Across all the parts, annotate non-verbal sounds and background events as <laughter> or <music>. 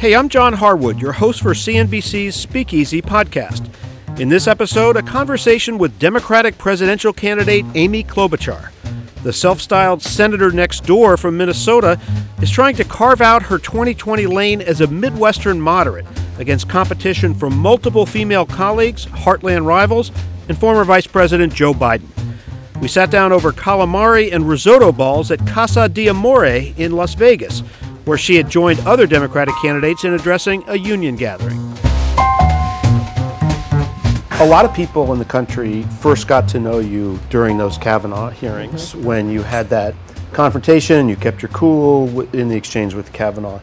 Hey, I'm John Harwood, your host for CNBC's Speakeasy podcast. In this episode, a conversation with Democratic presidential candidate Amy Klobuchar. The self styled senator next door from Minnesota is trying to carve out her 2020 lane as a Midwestern moderate against competition from multiple female colleagues, heartland rivals, and former Vice President Joe Biden. We sat down over calamari and risotto balls at Casa di Amore in Las Vegas, where she had joined other Democratic candidates in addressing a union gathering. A lot of people in the country first got to know you during those Kavanaugh hearings mm-hmm. when you had that confrontation, you kept your cool in the exchange with Kavanaugh.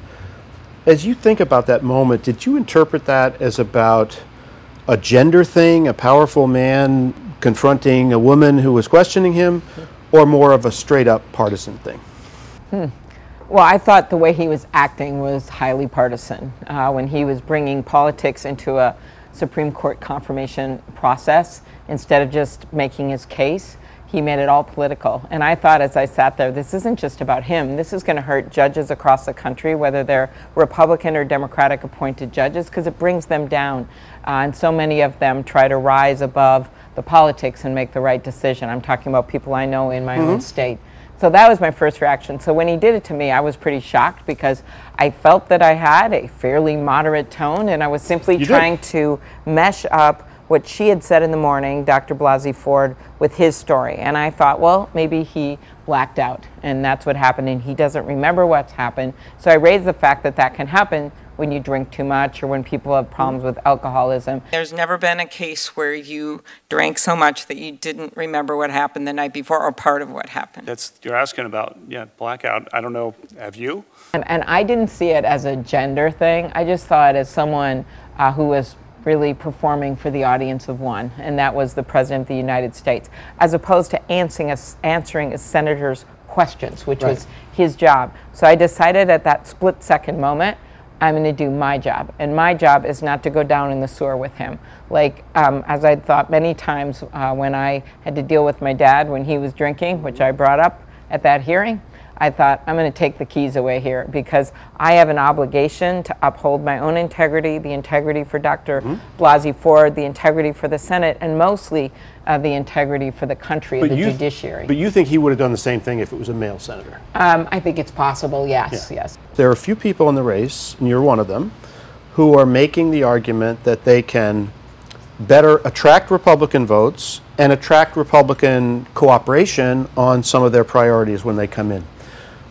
As you think about that moment, did you interpret that as about a gender thing, a powerful man confronting a woman who was questioning him, or more of a straight up partisan thing? Hmm. Well, I thought the way he was acting was highly partisan. Uh, when he was bringing politics into a Supreme Court confirmation process, instead of just making his case, he made it all political. And I thought as I sat there, this isn't just about him. This is going to hurt judges across the country, whether they're Republican or Democratic appointed judges, because it brings them down. Uh, and so many of them try to rise above the politics and make the right decision. I'm talking about people I know in my mm-hmm. own state. So that was my first reaction. So when he did it to me, I was pretty shocked because I felt that I had a fairly moderate tone and I was simply you trying did. to mesh up what she had said in the morning, Dr. Blasey Ford, with his story. And I thought, well, maybe he blacked out and that's what happened and he doesn't remember what's happened. So I raised the fact that that can happen when you drink too much or when people have problems with alcoholism. There's never been a case where you drank so much that you didn't remember what happened the night before or part of what happened. That's you're asking about yeah blackout. I don't know. Have you? And, and I didn't see it as a gender thing. I just saw it as someone uh, who was really performing for the audience of one, and that was the President of the United States, as opposed to answering a, answering a senator's questions, which right. was his job. So I decided at that split second moment I'm going to do my job. And my job is not to go down in the sewer with him. Like, um, as I thought many times uh, when I had to deal with my dad when he was drinking, which I brought up at that hearing, I thought, I'm going to take the keys away here because I have an obligation to uphold my own integrity, the integrity for doctor mm-hmm. Blasey Ford, the integrity for the Senate, and mostly uh, the integrity for the country, but the you, judiciary. But you think he would have done the same thing if it was a male senator? Um, I think it's possible, yes, yeah. yes. There are a few people in the race, and you're one of them, who are making the argument that they can better attract Republican votes and attract Republican cooperation on some of their priorities when they come in.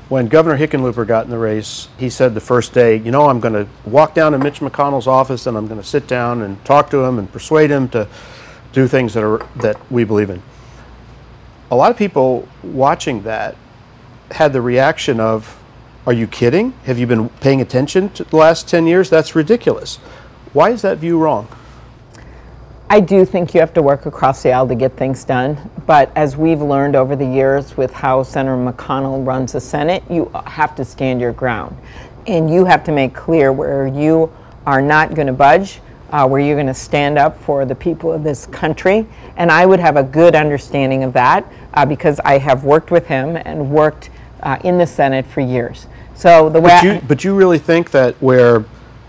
When Governor Hickenlooper got in the race, he said the first day, you know, I'm going to walk down to Mitch McConnell's office and I'm going to sit down and talk to him and persuade him to do things that are that we believe in. A lot of people watching that had the reaction of, "Are you kidding? Have you been paying attention to the last 10 years? That's ridiculous." Why is that view wrong? I do think you have to work across the aisle to get things done. But as we've learned over the years with how Senator McConnell runs the Senate, you have to stand your ground. And you have to make clear where you are not going to budge, uh, where you're going to stand up for the people of this country. And I would have a good understanding of that uh, because I have worked with him and worked uh, in the Senate for years. So the way but you, but you really think that where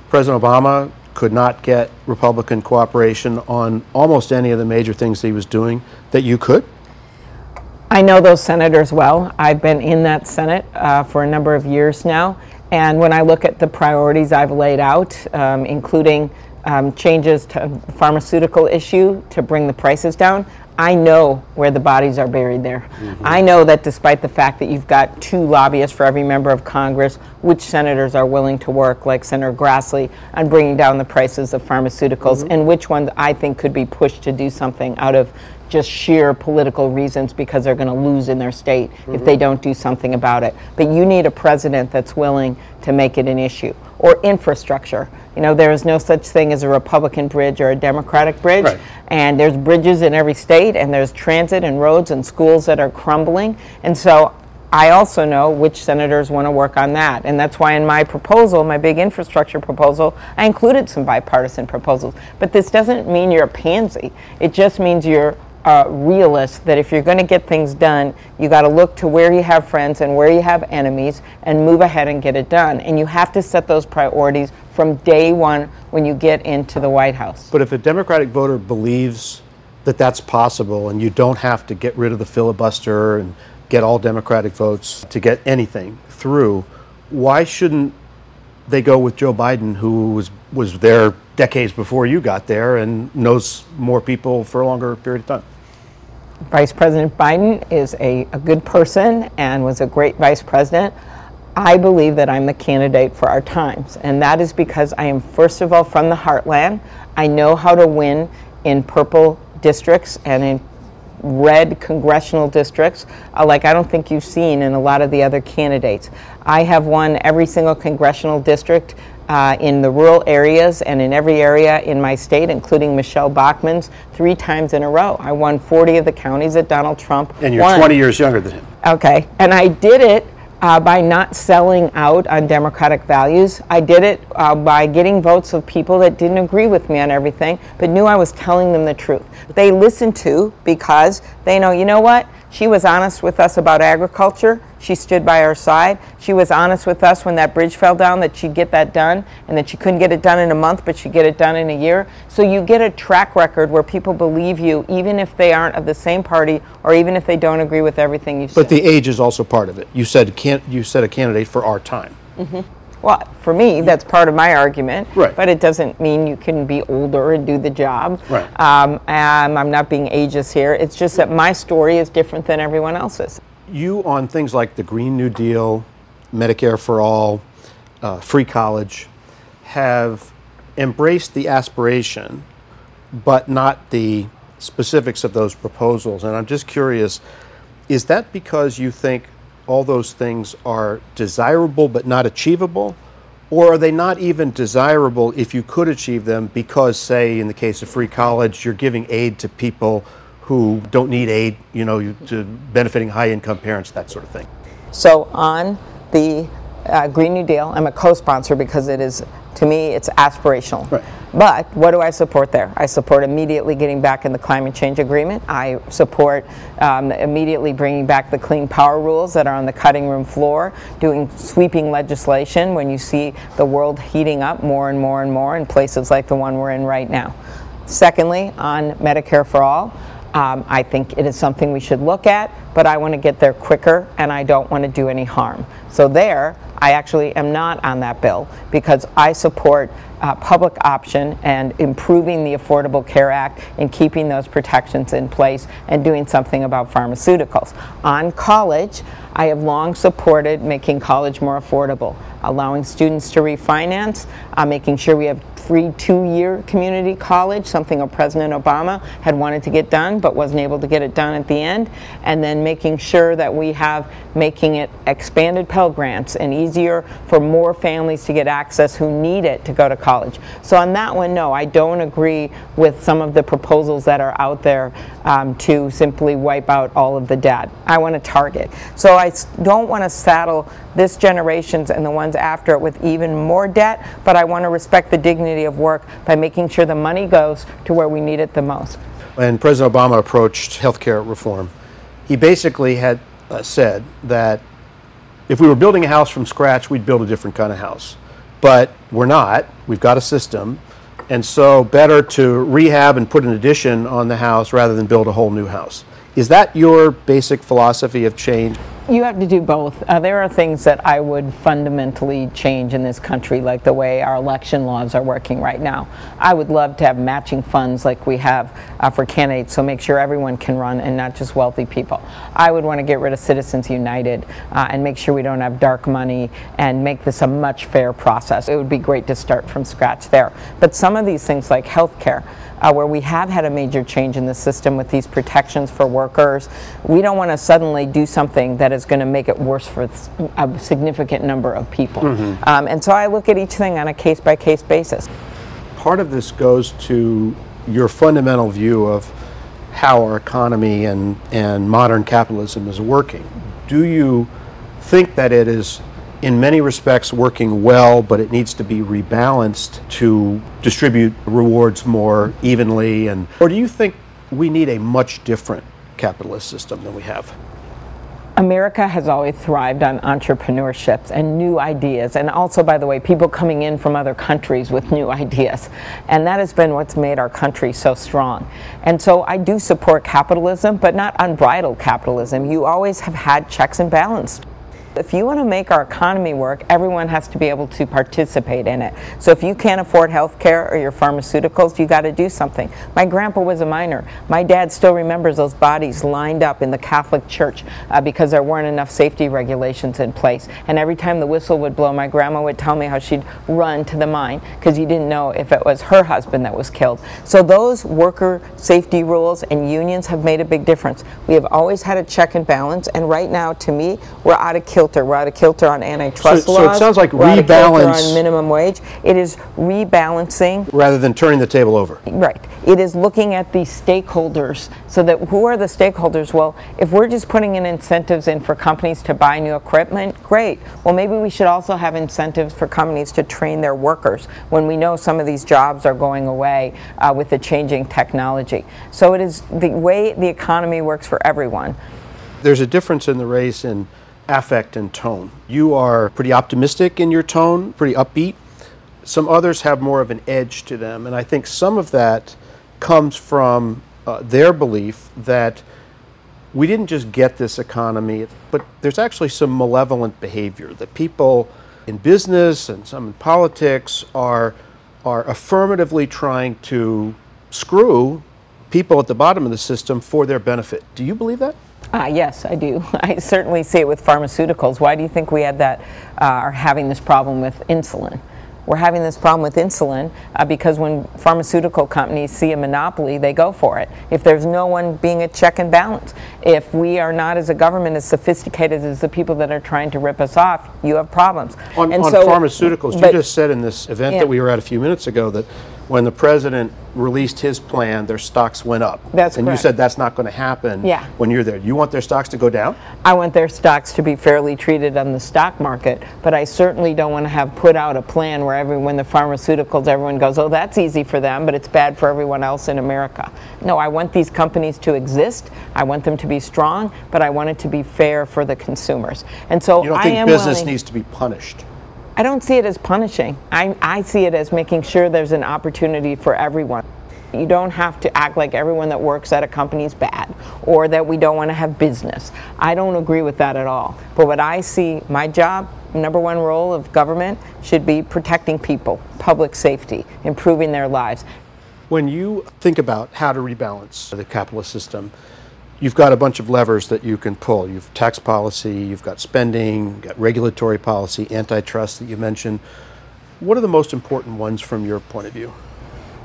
President Obama could not get Republican cooperation on almost any of the major things he was doing that you could? I know those senators well. I've been in that Senate uh, for a number of years now. And when I look at the priorities I've laid out, um, including um, changes to pharmaceutical issue to bring the prices down, I know where the bodies are buried there. Mm-hmm. I know that despite the fact that you've got two lobbyists for every member of Congress, which senators are willing to work, like Senator Grassley, on bringing down the prices of pharmaceuticals, mm-hmm. and which ones I think could be pushed to do something out of just sheer political reasons because they're going to lose in their state mm-hmm. if they mm-hmm. don't do something about it. But you need a president that's willing to make it an issue. Or infrastructure. You know, there is no such thing as a Republican bridge or a Democratic bridge. Right. And there's bridges in every state, and there's transit and roads and schools that are crumbling. And so I also know which senators want to work on that. And that's why in my proposal, my big infrastructure proposal, I included some bipartisan proposals. But this doesn't mean you're a pansy. It just means you're a realist that if you're going to get things done, you got to look to where you have friends and where you have enemies and move ahead and get it done. And you have to set those priorities from day one when you get into the White House. But if a Democratic voter believes that that's possible and you don't have to get rid of the filibuster and get all Democratic votes to get anything through, why shouldn't they go with Joe Biden, who was, was there decades before you got there and knows more people for a longer period of time? Vice President Biden is a, a good person and was a great vice president. I believe that I'm the candidate for our times, and that is because I am, first of all, from the heartland. I know how to win in purple districts and in red congressional districts, uh, like I don't think you've seen in a lot of the other candidates. I have won every single congressional district uh, in the rural areas and in every area in my state, including Michele Bachmann's, three times in a row. I won 40 of the counties that Donald Trump And you're won. 20 years younger than him. Okay, and I did it uh, by not selling out on democratic values. I did it uh, by getting votes of people that didn't agree with me on everything, but knew I was telling them the truth. They listened to because they know, you know what? She was honest with us about agriculture. She stood by our side. She was honest with us when that bridge fell down that she'd get that done and that she couldn't get it done in a month, but she'd get it done in a year. So you get a track record where people believe you, even if they aren't of the same party or even if they don't agree with everything But said. the age is also part of it. You said can you said a candidate for our time. Mm-hmm. Well, for me, that's part of my argument. Right. But it doesn't mean you can be older and do the job. Right. Um, and I'm not being ageist here. It's just that my story is different than everyone else's. You on things like the Green New Deal, Medicare for all, uh, free college, have embraced the aspiration, but not the specifics of those proposals. And I'm just curious, is that because you think all those things are desirable but not achievable? Or are they not even desirable if you could achieve them because, say, in the case of free college, you're giving aid to people who don't need aid, you know, to benefiting high income parents, that sort of thing? So on the uh, Green New Deal, I'm a co-sponsor because it is, to me, it's aspirational. Right. But what do I support there? I support immediately getting back in the climate change agreement. I support um, immediately bringing back the clean power rules that are on the cutting room floor, doing sweeping legislation when you see the world heating up more and more and more in places like the one we're in right now. Secondly, on Medicare for All, um, I think it is something we should look at, but I want to get there quicker and I don't want to do any harm. So, there, I actually am not on that bill because I support uh, public option and improving the Affordable Care Act and keeping those protections in place and doing something about pharmaceuticals. On college, I have long supported making college more affordable, allowing students to refinance, uh, making sure we have free two-year community college, something President Obama had wanted to get done but wasn't able to get it done at the end, and then making sure that we have making it expanded Pell Grants and easier for more families to get access who need it to go to college. So on that one, no, I don't agree with some of the proposals that are out there um, to simply wipe out all of the debt. I want to target. So I don't want to saddle this generation's and the ones after it with even more debt, but I want to respect the dignity of work by making sure the money goes to where we need it the most. When President Obama approached healthcare reform, he basically had uh, said that if we were building a house from scratch, we'd build a different kind of house. But we're not. We've got a system. And so, better to rehab and put an addition on the house rather than build a whole new house. Is that your basic philosophy of change? You have to do both. Uh, there are things that I would fundamentally change in this country, like the way our election laws are working right now. I would love to have matching funds like we have uh, for candidates, so make sure everyone can run and not just wealthy people. I would want to get rid of Citizens United uh, and make sure we don't have dark money and make this a much fair process. It would be great to start from scratch there. But some of these things, like health care, uh, where we have had a major change in the system with these protections for workers. We don't want to suddenly do something that is going to make it worse for a significant number of people. Um, and so I look at each thing on a case by case basis. part of this goes to your fundamental view of how our economy and, and modern capitalism is working. Do you think that it is, in many respects, working well, but it needs to be rebalanced to distribute rewards more evenly? And, or do you think we need a much different capitalist system than we have. America has always thrived on entrepreneurships and new ideas, and also, by the way, people coming in from other countries with new ideas. And that has been what's made our country so strong. And so I do support capitalism, but not unbridled capitalism. You always have had checks and balances. If you want to make our economy work, everyone has to be able to participate in it. So if you can't afford health care or your pharmaceuticals, you got to do something. My grandpa was a miner. My dad still remembers those bodies lined up in the Catholic Church uh, because there weren't enough safety regulations in place. And every time the whistle would blow, my grandma would tell me how she'd run to the mine because you didn't know if it was her husband that was killed. So those worker safety rules and unions have made a big difference. We have always had a check and balance, and right now, to me, we're out of kilter kilter. We're out of kilter on antitrust So- so it sounds like We're out of kilter rebalance- on minimum wage. It is rebalancing. rather than turning the table over. Right. It is looking at the stakeholders. So that who are the stakeholders? Well, if we're just putting in incentives in for companies to buy new equipment, great. Well, maybe we should also have incentives for companies to train their workers when we know some of these jobs are going away uh, with the changing technology. So it is the way the economy works for everyone. There's a difference in the race in affect and tone. You are pretty optimistic in your tone, pretty upbeat. Some others have more of an edge to them, and I think some of that comes from uh, their belief that we didn't just get this economy, but there's actually some malevolent behavior that people in business and some in politics are are affirmatively trying to screw people at the bottom of the system for their benefit. Do you believe that? Uh, yes, I do. <laughs> I certainly see it with pharmaceuticals. Why do you think we had that, uh, are having this problem with insulin? We're having this problem with insulin uh, because when pharmaceutical companies see a monopoly, they go for it. If there's no one being a check and balance, if we are not as a government as sophisticated as the people that are trying to rip us off, you have problems. On, And on so- pharmaceuticals, you just said in this event Yeah. that we were at a few minutes ago that when the president released his plan, their stocks went up. That's And correct. you said that's not going to happen Yeah. when you're there. You want their stocks to go down? I want their stocks to be fairly treated on the stock market, but I certainly don't want to have put out a plan where every, when the pharmaceuticals, everyone goes, oh, that's easy for them, but it's bad for everyone else in America. No, I want these companies to exist. I want them to be strong, but I want it to be fair for the consumers. And so You don't I think business willing- needs to be punished? I don't see it as punishing. I, I see it as making sure there's an opportunity for everyone. You don't have to act like everyone that works at a company is bad or that we don't want to have business. I don't agree with that at all. But what I see, my job, number one role of government should be protecting people, public safety, improving their lives. When you think about how to rebalance the capitalist system, you've got a bunch of levers that you can pull. You've tax policy, you've got spending, you've got regulatory policy, antitrust that you mentioned. What are the most important ones from your point of view?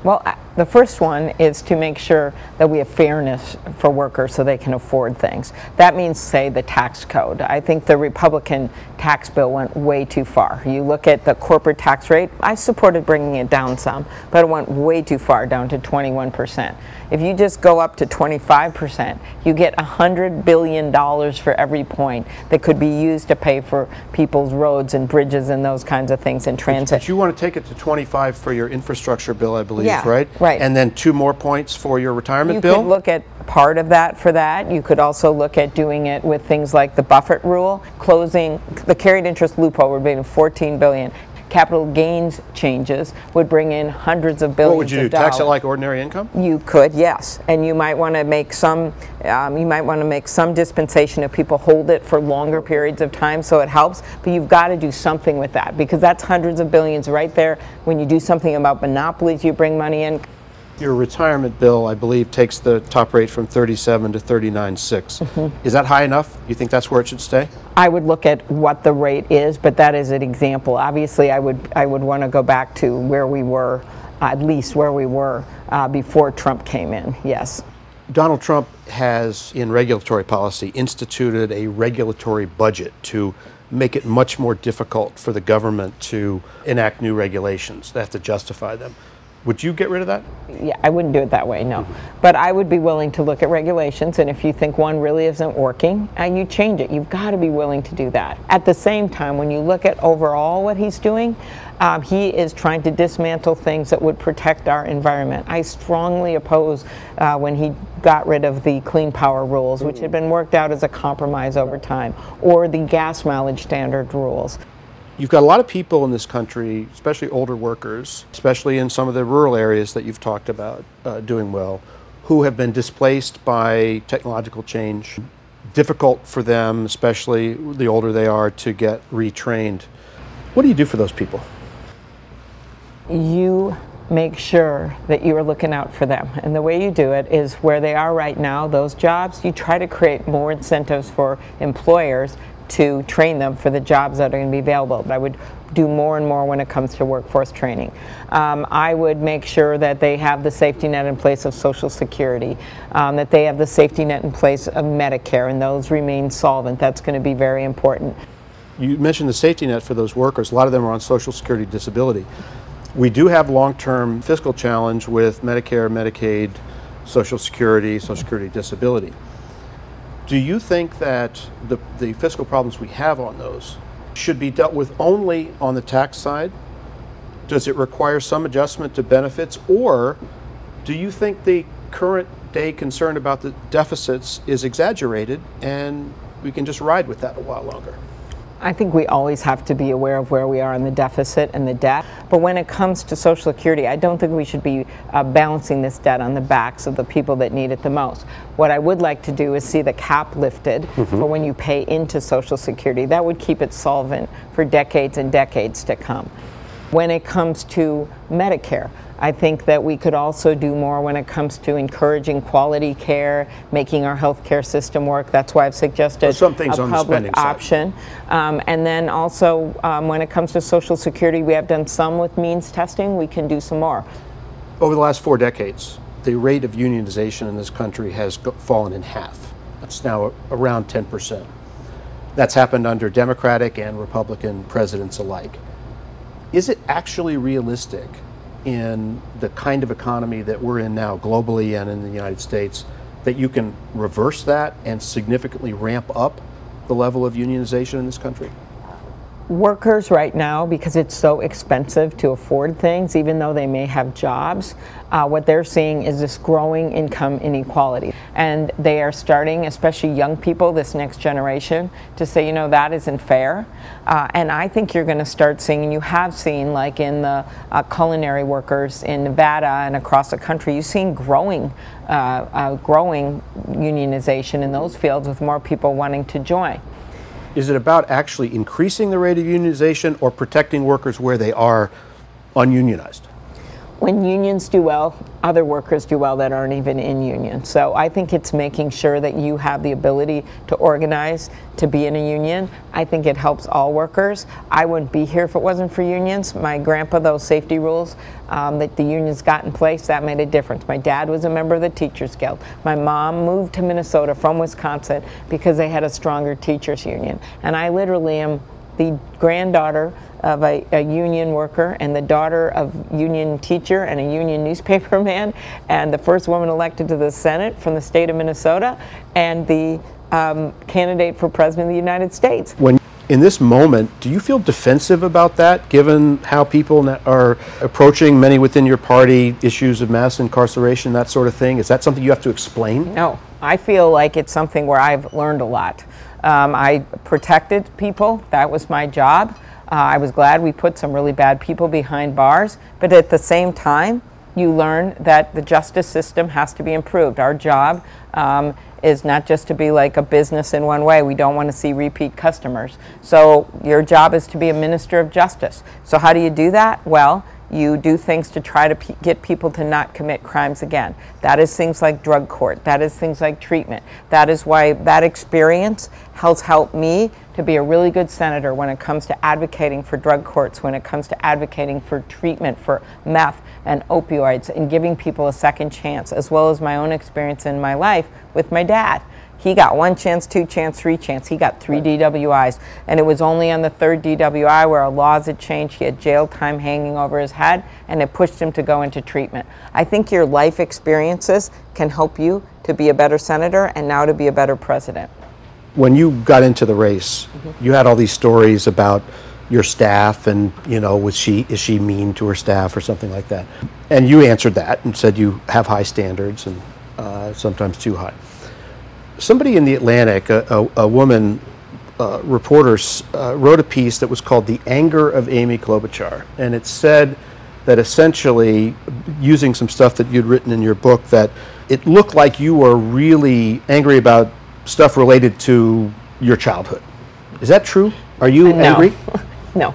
Well, uh, the first one is to make sure that we have fairness for workers so they can afford things. That means, say, the tax code. I think the Republican tax bill went way too far. You look at the corporate tax rate, I supported bringing it down some, but it went way too far, down to 21%. If you just go up to 25%, you get $100 billion for every point that could be used to pay for people's roads and bridges and those kinds of things in transit. But you want to take it to 25 for your infrastructure bill, I believe, Yeah, right? right. And then two more points for your retirement You bill? You could look at part of that for that. You could also look at doing it with things like the Buffett rule, closing the carried interest loophole would in 14 billion. Capital gains changes would bring in hundreds of billions what would you do? Tax it like ordinary income? You could, yes, and you might want to make some. Um, you might want to make some dispensation if people hold it for longer periods of time, so it helps. But you've got to do something with that because that's hundreds of billions right there. When you do something about monopolies, you bring money in. Your retirement bill, I believe, takes the top rate from 37 to 39.6. Mm-hmm. Is that high enough? You think that's where it should stay? I would look at what the rate is, but that is an example. Obviously, I would I would want to go back to where we were, at least where we were uh, before Trump came in. Yes. Donald Trump has, in regulatory policy, instituted a regulatory budget to make it much more difficult for the government to enact new regulations. They have to justify them. Would you get rid of that? Yeah, I wouldn't do it that way, no. But I would be willing to look at regulations, and if you think one really isn't working, uh, you change it. You've got to be willing to do that. At the same time, when you look at overall what he's doing, um, he is trying to dismantle things that would protect our environment. I strongly oppose uh, when he got rid of the clean power rules, which had been worked out as a compromise over time, or the gas mileage standard rules. You've got a lot of people in this country, especially older workers, especially in some of the rural areas that you've talked about uh, doing well, who have been displaced by technological change. Difficult for them, especially the older they are, to get retrained. What do you do for those people? you make sure that you are looking out for them. And the way you do it is where they are right now, those jobs, you try to create more incentives for employers to train them for the jobs that are going to be available. But I would do more and more when it comes to workforce training. Um, I would make sure that they have the safety net in place of Social Security, um, that they have the safety net in place of Medicare, and those remain solvent. That's going to be very important. You mentioned the safety net for those workers. A lot of them are on Social Security disability. We do have long-term fiscal challenge with Medicare, Medicaid, Social Security, Social Security disability. Do you think that the, the fiscal problems we have on those should be dealt with only on the tax side? Does it require some adjustment to benefits? Or do you think the current day concern about the deficits is exaggerated and we can just ride with that a while longer? I think we always have to be aware of where we are in the deficit and the debt. But when it comes to Social Security, I don't think we should be uh, balancing this debt on the backs of the people that need it the most. What I would like to do is see the cap lifted mm-hmm. for when you pay into Social Security. That would keep it solvent for decades and decades to come. When it comes to Medicare, I think that we could also do more when it comes to encouraging quality care, making our healthcare system work. That's why I've suggested well, some things a public option. Um, and then also, um, when it comes to Social Security, we have done some with means testing. We can do some more. Over the last four decades, the rate of unionization in this country has go- fallen in half. It's now around 10%. That's happened under Democratic and Republican presidents alike. Is it actually realistic in the kind of economy that we're in now, globally and in the United States, that you can reverse that and significantly ramp up the level of unionization in this country? Workers right now, because it's so expensive to afford things, even though they may have jobs, uh, what they're seeing is this growing income inequality. And they are starting, especially young people, this next generation, to say, you know, that isn't fair. Uh, and I think you're going to start seeing, and you have seen, like in the uh, culinary workers in Nevada and across the country, you've seen growing, uh, uh, growing unionization in those fields with more people wanting to join. Is it about actually increasing the rate of unionization or protecting workers where they are ununionized? When unions do well, other workers do well that aren't even in union. So I think it's making sure that you have the ability to organize, to be in a union. I think it helps all workers. I wouldn't be here if it wasn't for unions. My grandpa, those safety rules um, that the unions got in place, that made a difference. My dad was a member of the Teachers Guild. My mom moved to Minnesota from Wisconsin because they had a stronger teachers union. And I literally am the granddaughter of a, a, union worker and the daughter of union teacher and a union <laughs> newspaperman and the first woman elected to the Senate from the state of Minnesota and the um, candidate for president of the United States. When in this moment, do you feel defensive about that, given how people are approaching many within your party issues of mass incarceration, that sort of thing? Is that something you have to explain? No, I feel like it's something where I've learned a lot. Um, I protected people. That was my job. Uh, I was glad we put some really bad people behind bars, but at the same time, you learn that the justice system has to be improved. Our job um, is not just to be like a business in one way. We don't want to see repeat customers. So your job is to be a minister of justice. So how do you do that? Well, you do things to try to p- get people to not commit crimes again. That is things like drug court. That is things like treatment. That is why that experience has helped me to be a really good senator when it comes to advocating for drug courts, when it comes to advocating for treatment for meth and opioids, and giving people a second chance, as well as my own experience in my life with my dad. He got one chance, two chance, three chance. He got three DWIs. And it was only on the third DWI where our laws had changed. He had jail time hanging over his head and it pushed him to go into treatment. I think your life experiences can help you to be a better senator and now to be a better president. When you got into the race, you had all these stories about your staff and you know was she is she mean to her staff or something like that and you answered that and said you have high standards and uh, sometimes too high somebody in the atlantic a, a, a woman uh, reporter uh, wrote a piece that was called the anger of amy klobuchar and it said that essentially using some stuff that you'd written in your book that it looked like you were really angry about stuff related to your childhood is that true are you No. angry <laughs> No,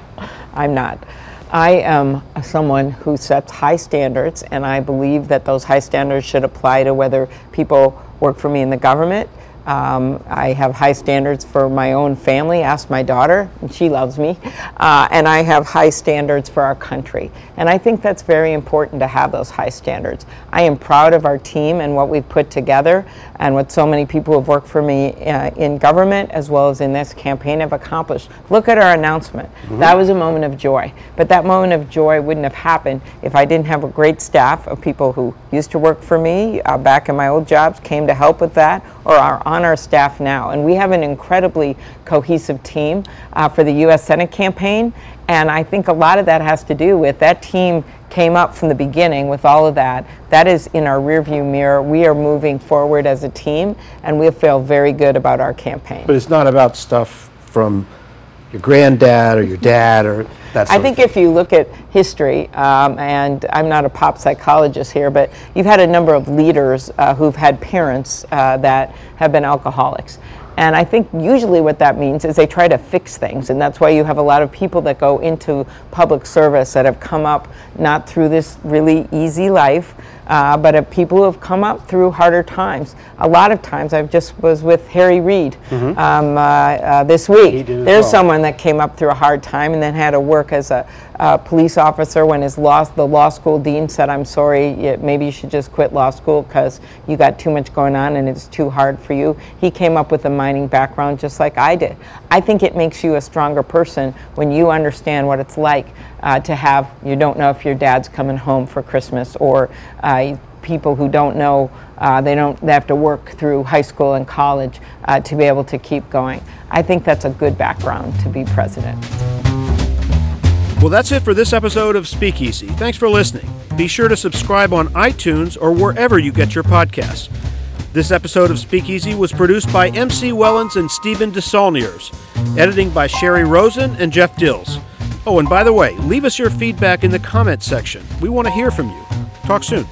I'm not. I am someone who sets high standards, and I believe that those high standards should apply to whether people work for me in the government. Um, I have high standards for my own family. Ask my daughter, and she loves me. Uh, and I have high standards for our country. And I think that's very important to have those high standards. I am proud of our team and what we've put together, and what so many people who have worked for me uh, in government as well as in this campaign have accomplished. Look at our announcement. That was a moment of joy. But that moment of joy wouldn't have happened if I didn't have a great staff of people who used to work for me uh, back in my old jobs, came to help with that, or are on our staff now. And we have an incredibly cohesive team uh, for the U.S. Senate campaign. And I think a lot of that has to do with that team came up from the beginning with all of that. That is in our rearview mirror. We are moving forward as a team, and we feel very good about our campaign. But it's not about stuff from your granddad or your dad or that sort I think if you look at history, um, and I'm not a pop psychologist here, but you've had a number of leaders uh, who've had parents uh, that have been alcoholics. And I think usually what that means is they try to fix things. And that's why you have a lot of people that go into public service that have come up not through this really easy life, uh, but of people who have come up through harder times. A lot of times, I just was with Harry Reid um, uh, uh, this week. There's well. someone that came up through a hard time and then had to work as a, uh police officer when his law, the law school dean said, I'm sorry, maybe you should just quit law school because you got too much going on and it's too hard for you. He came up with a mining background just like I did. I think it makes you a stronger person when you understand what it's like uh, to have, you don't know if your dad's coming home for Christmas or uh, people who don't know uh, they don't they have to work through high school and college uh, to be able to keep going i think that's a good background to be president Well, that's it for this episode of Speakeasy. Thanks for listening. Be sure to subscribe on iTunes or wherever you get your podcasts. This episode of Speakeasy was produced by MC Wellons and Stephen DeSaulniers, editing by Shari Rosen and Geoff Dills. Oh, and by the way, leave us your feedback in the comments section. We want to hear from you. Talk soon.